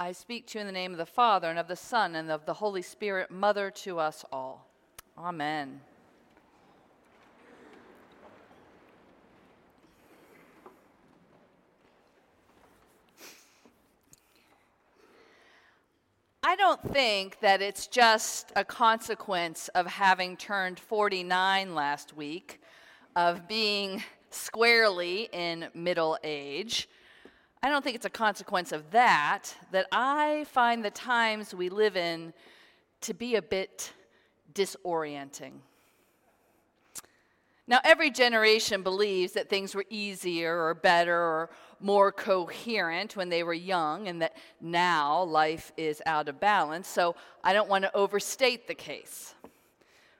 I speak to you in the name of the Father, and of the Son, and of the Holy Spirit, Mother to us all. Amen. I don't think that it's just a consequence of having turned 49 last week, of being squarely in middle age. I don't think it's a consequence of that, that I find the times we live in to be a bit disorienting. Now, every generation believes that things were easier or better or more coherent when they were young, and that now life is out of balance. So I don't want to overstate the case.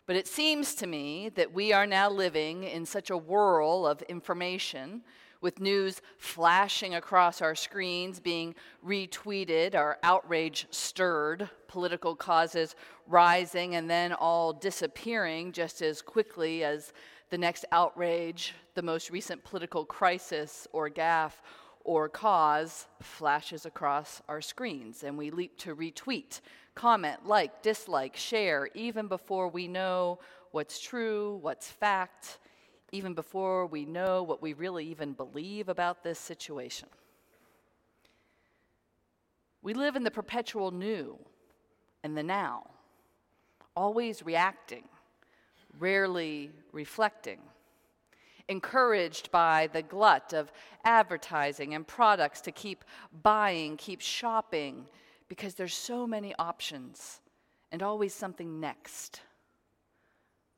But it seems to me that we are now living in such a whirl of information with news flashing across our screens, being retweeted, our outrage stirred, political causes rising and then all disappearing just as quickly as the next outrage, the most recent political crisis or gaffe or cause flashes across our screens, and we leap to retweet, comment, like, dislike, share, even before we know what's true, what's fact, even before we know what we really even believe about this situation. We live in the perpetual new and the now, always reacting, rarely reflecting, encouraged by the glut of advertising and products to keep buying, keep shopping, because there's so many options and always something next.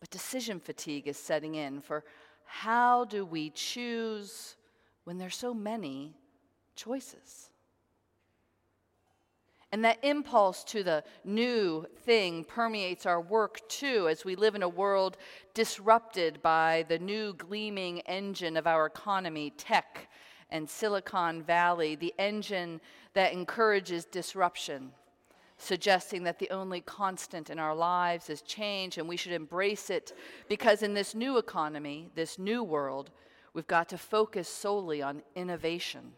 But decision fatigue is setting in for how do we choose when there's so many choices? And that impulse to the new thing permeates our work too, as we live in a world disrupted by the new gleaming engine of our economy, tech and Silicon Valley, the engine that encourages disruption, suggesting that the only constant in our lives is change and we should embrace it because in this new economy, this new world, we've got to focus solely on innovation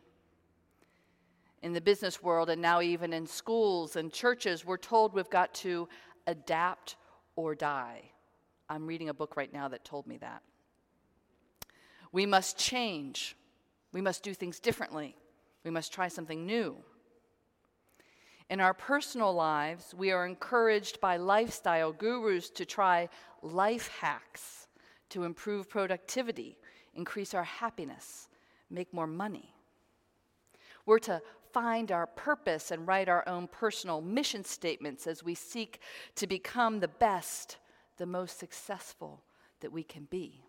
in the business world and now even in schools and churches, we're told we've got to adapt or die. I'm reading a book right now that told me that. We must change. We must do things differently. We must try something new. In our personal lives, we are encouraged by lifestyle gurus to try life hacks to improve productivity, increase our happiness, make more money. We're to find our purpose and write our own personal mission statements as we seek to become the best, the most successful that we can be.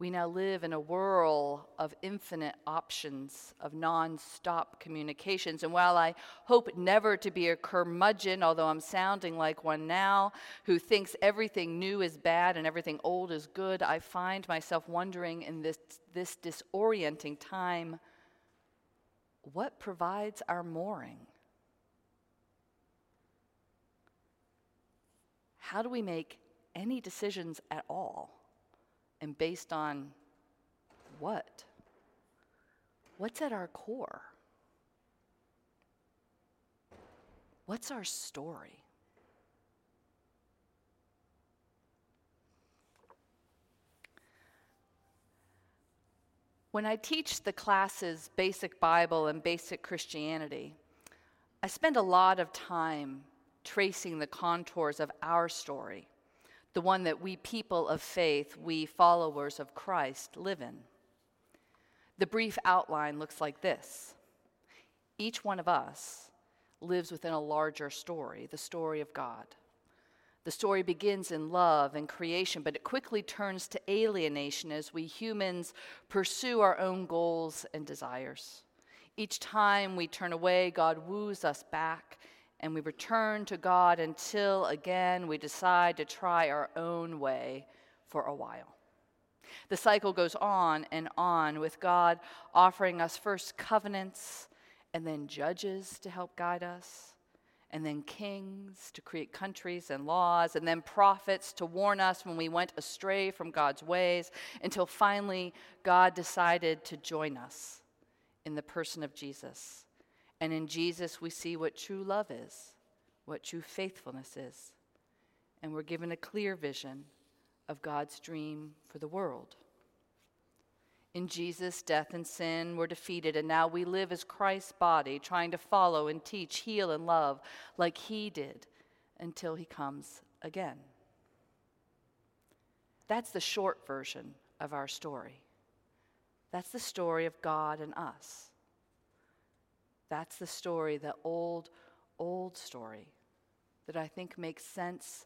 We now live in a whirl of infinite options, of non-stop communications. And while I hope never to be a curmudgeon, although I'm sounding like one now, who thinks everything new is bad and everything old is good, I find myself wondering in this, this disorienting time what provides our mooring? How do we make any decisions at all? And based on what? What's at our core? What's our story? When I teach the classes Basic Bible and Basic Christianity, I spend a lot of time tracing the contours of our story the one that we people of faith, we followers of Christ, live in. The brief outline looks like this each one of us lives within a larger story, the story of God. The story begins in love and creation, but it quickly turns to alienation as we humans pursue our own goals and desires. Each time we turn away, God woos us back and we return to God until again we decide to try our own way for a while. The cycle goes on and on with God offering us first covenants and then judges to help guide us, and then kings to create countries and laws, and then prophets to warn us when we went astray from God's ways, until finally God decided to join us in the person of Jesus. And in Jesus, we see what true love is, what true faithfulness is. And we're given a clear vision of God's dream for the world. In Jesus, death and sin were defeated, and now we live as Christ's body, trying to follow and teach, heal, and love like He did until He comes again. That's the short version of our story. That's the story of God and us. That's the story, the old, old story that I think makes sense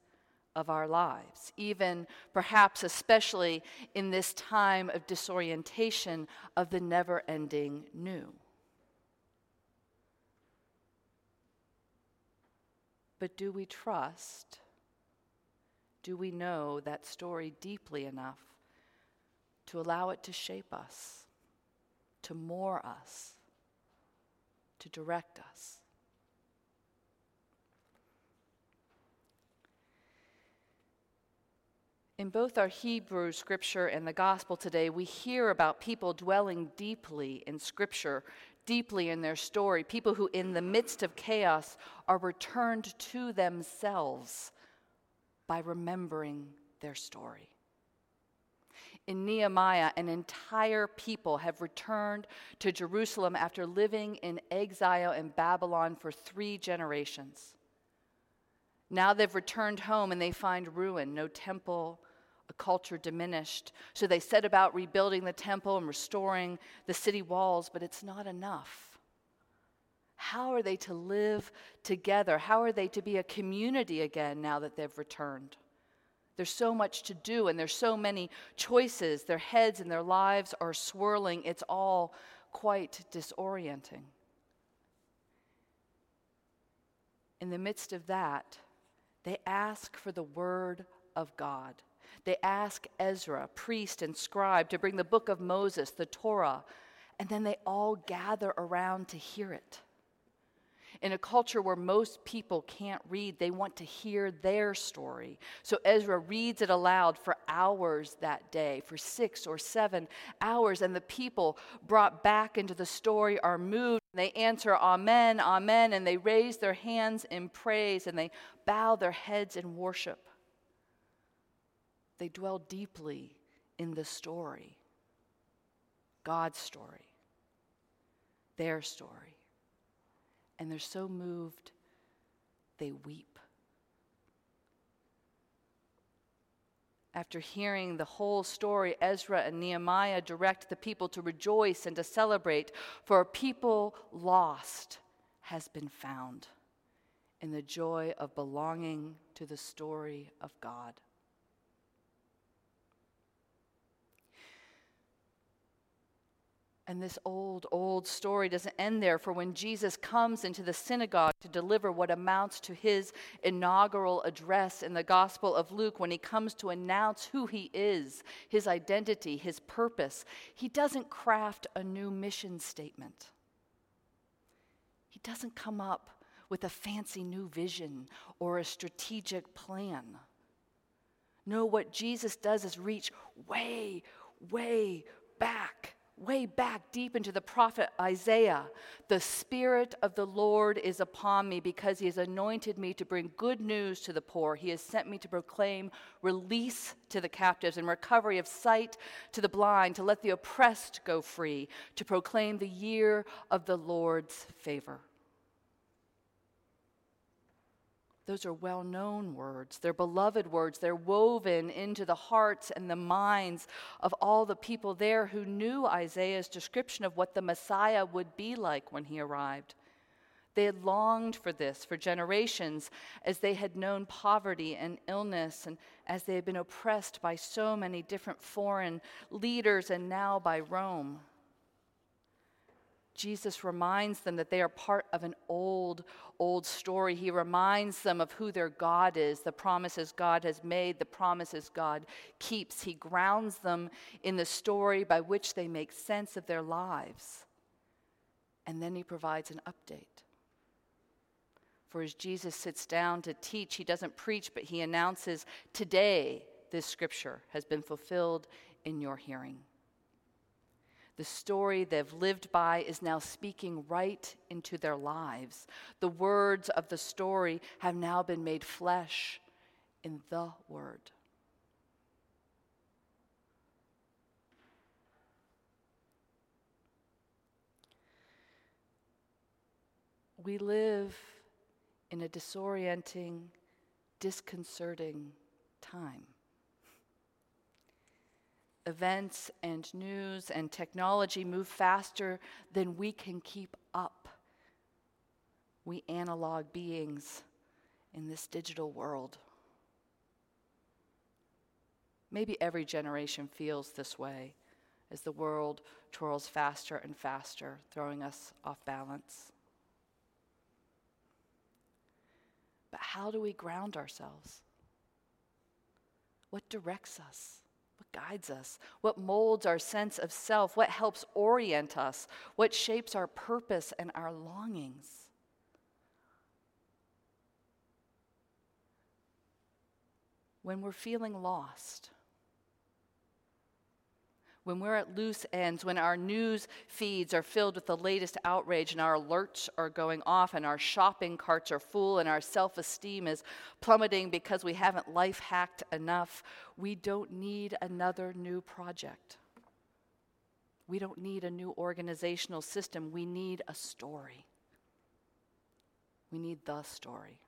of our lives, even perhaps especially in this time of disorientation of the never ending new. But do we trust? Do we know that story deeply enough to allow it to shape us, to moor us, to direct us? In both our Hebrew scripture and the gospel today, we hear about people dwelling deeply in scripture, deeply in their story, people who, in the midst of chaos, are returned to themselves by remembering their story. In Nehemiah, an entire people have returned to Jerusalem after living in exile in Babylon for three generations. Now they've returned home and they find ruin, no temple, a culture diminished. So they set about rebuilding the temple and restoring the city walls, but it's not enough. How are they to live together? How are they to be a community again now that they've returned? There's so much to do, and there's so many choices. Their heads and their lives are swirling. It's all quite disorienting. In the midst of that, they ask for the word of God. They ask Ezra, priest and scribe, to bring the book of Moses, the Torah, and then they all gather around to hear it. In a culture where most people can't read, they want to hear their story. So Ezra reads it aloud for hours that day, for six or seven hours, and the people brought back into the story are moved. They answer, Amen, Amen, and they raise their hands in praise and they bow their heads in worship. They dwell deeply in the story God's story, their story. And they're so moved, they weep. After hearing the whole story, Ezra and Nehemiah direct the people to rejoice and to celebrate, for a people lost has been found in the joy of belonging to the story of God. And this old, old story doesn't end there, for when Jesus comes into the synagogue to deliver what amounts to his inaugural address in the Gospel of Luke, when he comes to announce who he is, his identity, his purpose, he doesn't craft a new mission statement. He doesn't come up with a fancy new vision or a strategic plan. No, what Jesus does is reach way, way back way back deep into the prophet Isaiah. The Spirit of the Lord is upon me because He has anointed me to bring good news to the poor. He has sent me to proclaim release to the captives and recovery of sight to the blind, to let the oppressed go free, to proclaim the year of the Lord's favor. Those are well known words. They're beloved words. They're woven into the hearts and the minds of all the people there who knew Isaiah's description of what the Messiah would be like when he arrived. They had longed for this for generations as they had known poverty and illness and as they had been oppressed by so many different foreign leaders and now by Rome. Jesus reminds them that they are part of an old, old story. He reminds them of who their God is, the promises God has made, the promises God keeps. He grounds them in the story by which they make sense of their lives. And then he provides an update. For as Jesus sits down to teach, he doesn't preach, but he announces, Today, this scripture has been fulfilled in your hearing. The story they've lived by is now speaking right into their lives. The words of the story have now been made flesh in the Word. We live in a disorienting, disconcerting time events and news and technology move faster than we can keep up. We analog beings in this digital world. Maybe every generation feels this way as the world twirls faster and faster, throwing us off balance. But how do we ground ourselves? What directs us? Guides us, what molds our sense of self, what helps orient us, what shapes our purpose and our longings. When we're feeling lost, when we're at loose ends, when our news feeds are filled with the latest outrage and our alerts are going off and our shopping carts are full and our self esteem is plummeting because we haven't life hacked enough, we don't need another new project. We don't need a new organizational system. We need a story. We need the story.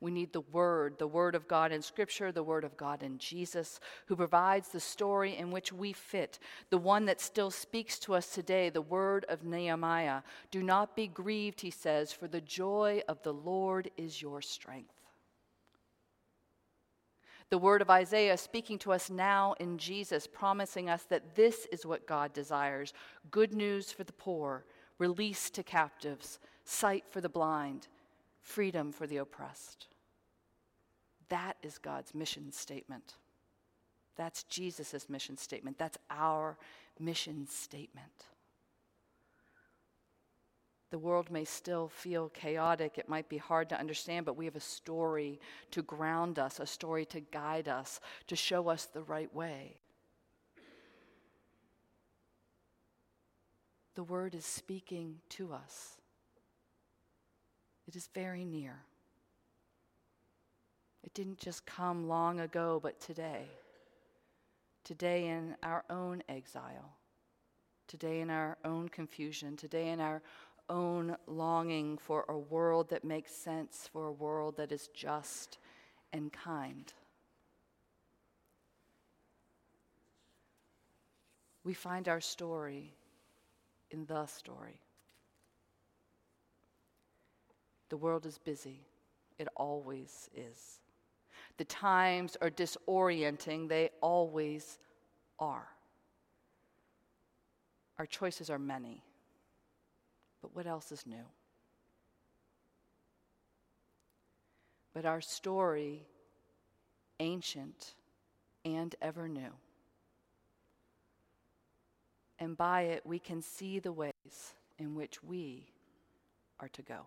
We need the Word, the Word of God in Scripture, the Word of God in Jesus, who provides the story in which we fit, the one that still speaks to us today, the Word of Nehemiah. Do not be grieved, he says, for the joy of the Lord is your strength. The word of Isaiah speaking to us now in Jesus, promising us that this is what God desires good news for the poor, release to captives, sight for the blind freedom for the oppressed. That is God's mission statement. That's Jesus' mission statement. That's our mission statement. The world may still feel chaotic. It might be hard to understand, but we have a story to ground us, a story to guide us, to show us the right way. The word is speaking to us. It is very near. It didn't just come long ago, but today. Today in our own exile. Today in our own confusion. Today in our own longing for a world that makes sense, for a world that is just and kind. We find our story in the story. The world is busy, it always is. The times are disorienting, they always are. Our choices are many, but what else is new? But our story, ancient and ever new. And by it, we can see the ways in which we are to go.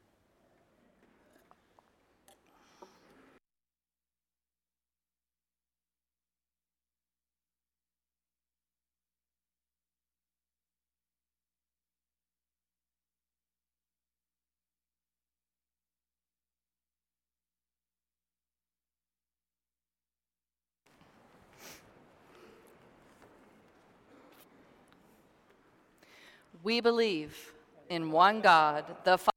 We believe in one God, the Father.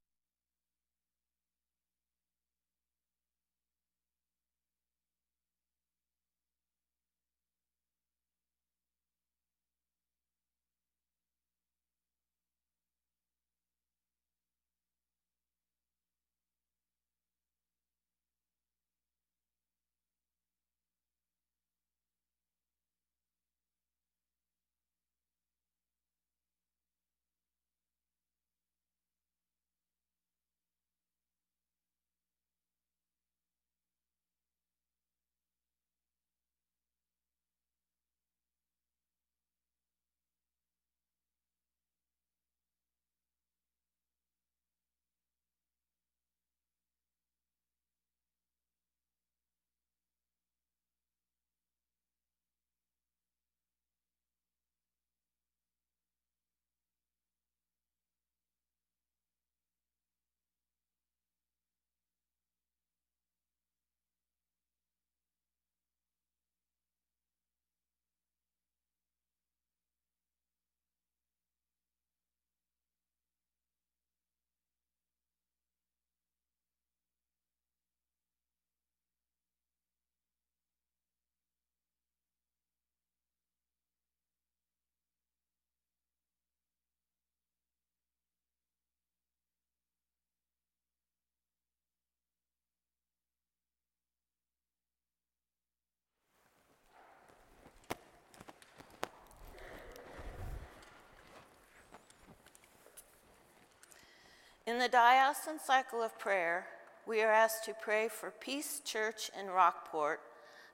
In the diocesan cycle of prayer, we are asked to pray for Peace Church in Rockport,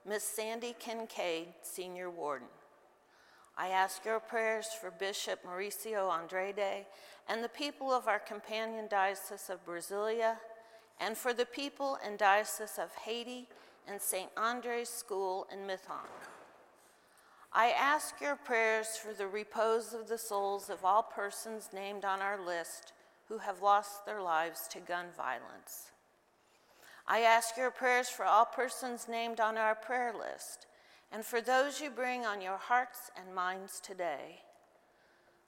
Miss Sandy Kincaid, Senior Warden. I ask your prayers for Bishop Mauricio Andrade and the people of our companion diocese of Brasilia, and for the people and diocese of Haiti and St. Andre's School in Mithon. I ask your prayers for the repose of the souls of all persons named on our list who have lost their lives to gun violence. I ask your prayers for all persons named on our prayer list and for those you bring on your hearts and minds today.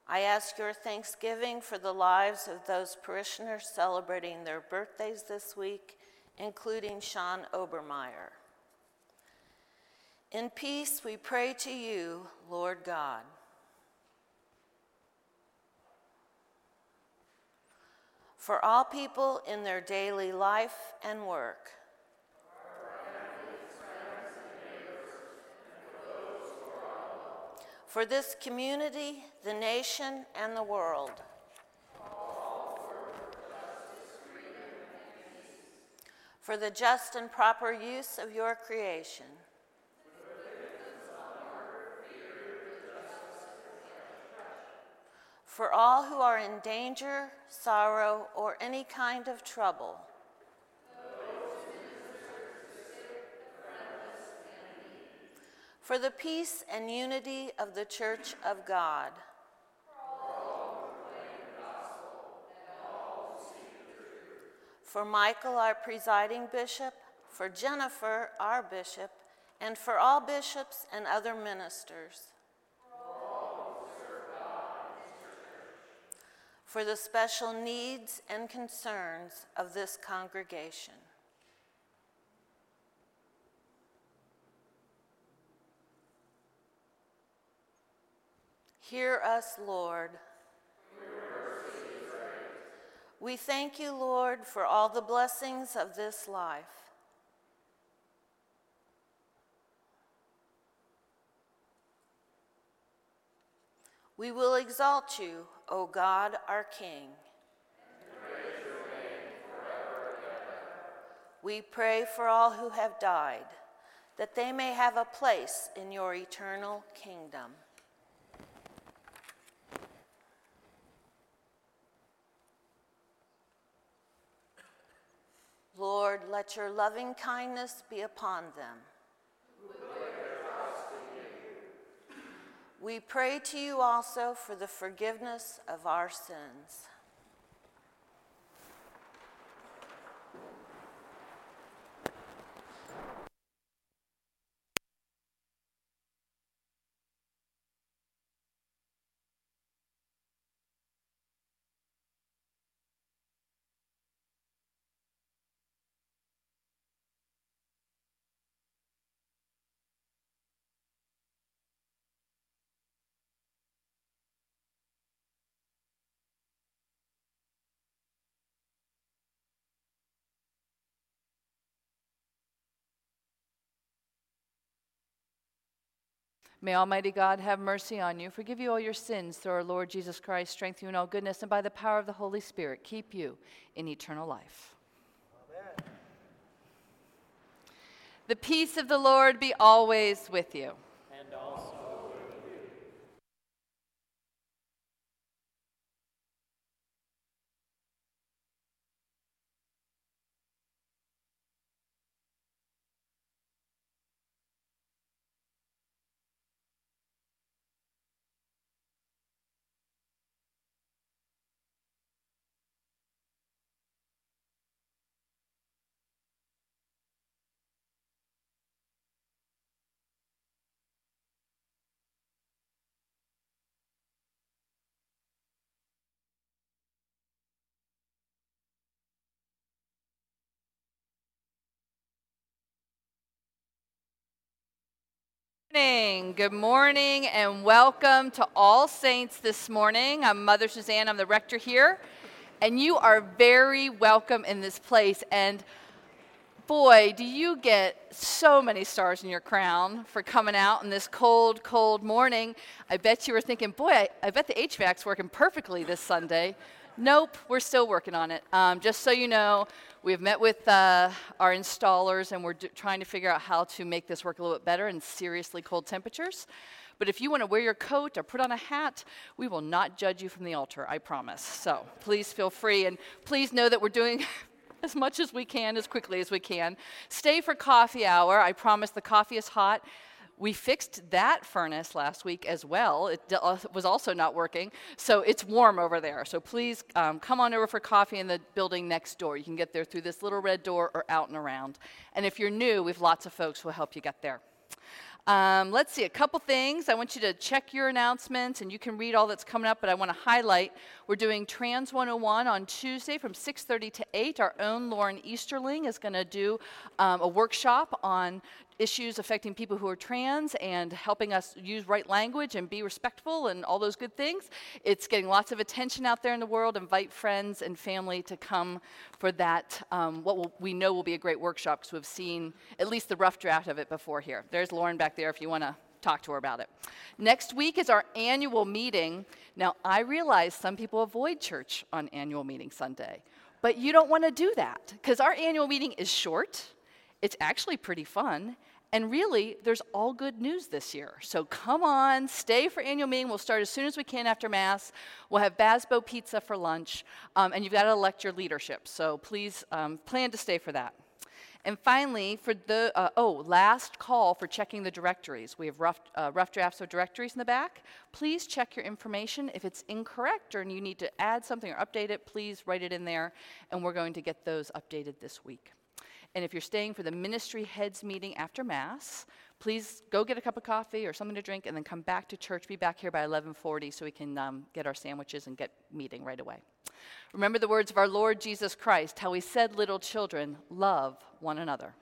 I ask your thanksgiving for the lives of those parishioners celebrating their birthdays this week, including Sean Obermeyer. In peace, we pray to you, Lord God. For all people in their daily life and work for this community, the nation, and the world. For the just and proper use of your creation. For all who are in danger, sorrow, or any kind of trouble. for the peace and unity of the Church of God. For Michael, our presiding bishop, for Jennifer, our bishop, and for all bishops and other ministers. For the special needs and concerns of this congregation. Hear us, Lord. We thank you, Lord, for all the blessings of this life. We will exalt you, O God, our King. We pray for all who have died, that they may have a place in your eternal kingdom. Lord, let your loving kindness be upon them. We pray to you also for the forgiveness of our sins. May Almighty God have mercy on you, forgive you all your sins through our Lord Jesus Christ, strengthen you in all goodness, and by the power of the Holy Spirit, keep you in eternal life. Amen. The peace of the Lord be always with you. Morning. Good morning and welcome to All Saints this morning. I'm Mother Suzanne, I'm the rector here, and you are very welcome in this place. And boy, do you get so many stars in your crown for coming out in this cold, cold morning. I bet you were thinking, boy, I, I bet the HVAC's working perfectly this Sunday. Nope, we're still working on it. Um, just so you know, we've met with uh, our installers and we're d- trying to figure out how to make this work a little bit better in seriously cold temperatures. But if you want to wear your coat or put on a hat, we will not judge you from the altar, I promise. So please feel free and please know that we're doing as much as we can, as quickly as we can. Stay for coffee hour. I promise the coffee is hot. We fixed that furnace last week as well. It uh, was also not working, so it's warm over there. So please um, come on over for coffee in the building next door. You can get there through this little red door or out and around. And if you're new, we have lots of folks who will help you get there. Um, let's see, a couple things. I want you to check your announcements and you can read all that's coming up, but I want to highlight we're doing Trans 101 on Tuesday from 6.30 to 8. Our own Lauren Easterling is going to do um, a workshop on issues affecting people who are trans and helping us use right language and be respectful and all those good things. It's getting lots of attention out there in the world. Invite friends and family to come for that, um, what will, we know will be a great workshop because we've seen at least the rough draft of it before here. There's Lauren back there if you want to talk to her about it. Next week is our annual meeting. Now, I realize some people avoid church on annual meeting Sunday, but you don't want to do that because our annual meeting is short. It's actually pretty fun, and really, there's all good news this year. So come on, stay for annual meeting. We'll start as soon as we can after Mass. We'll have Bazbeaux pizza for lunch, um, and you've got to elect your leadership. So please um, plan to stay for that. And finally, for the, uh, oh, last call for checking the directories. We have rough, uh, rough drafts of directories in the back. Please check your information. If it's incorrect or you need to add something or update it, please write it in there, and we're going to get those updated this week. And if you're staying for the ministry heads meeting after Mass, please go get a cup of coffee or something to drink and then come back to church. Be back here by 1140 so we can um, get our sandwiches and get meeting right away. Remember the words of our Lord Jesus Christ, how he said, little children, love one another.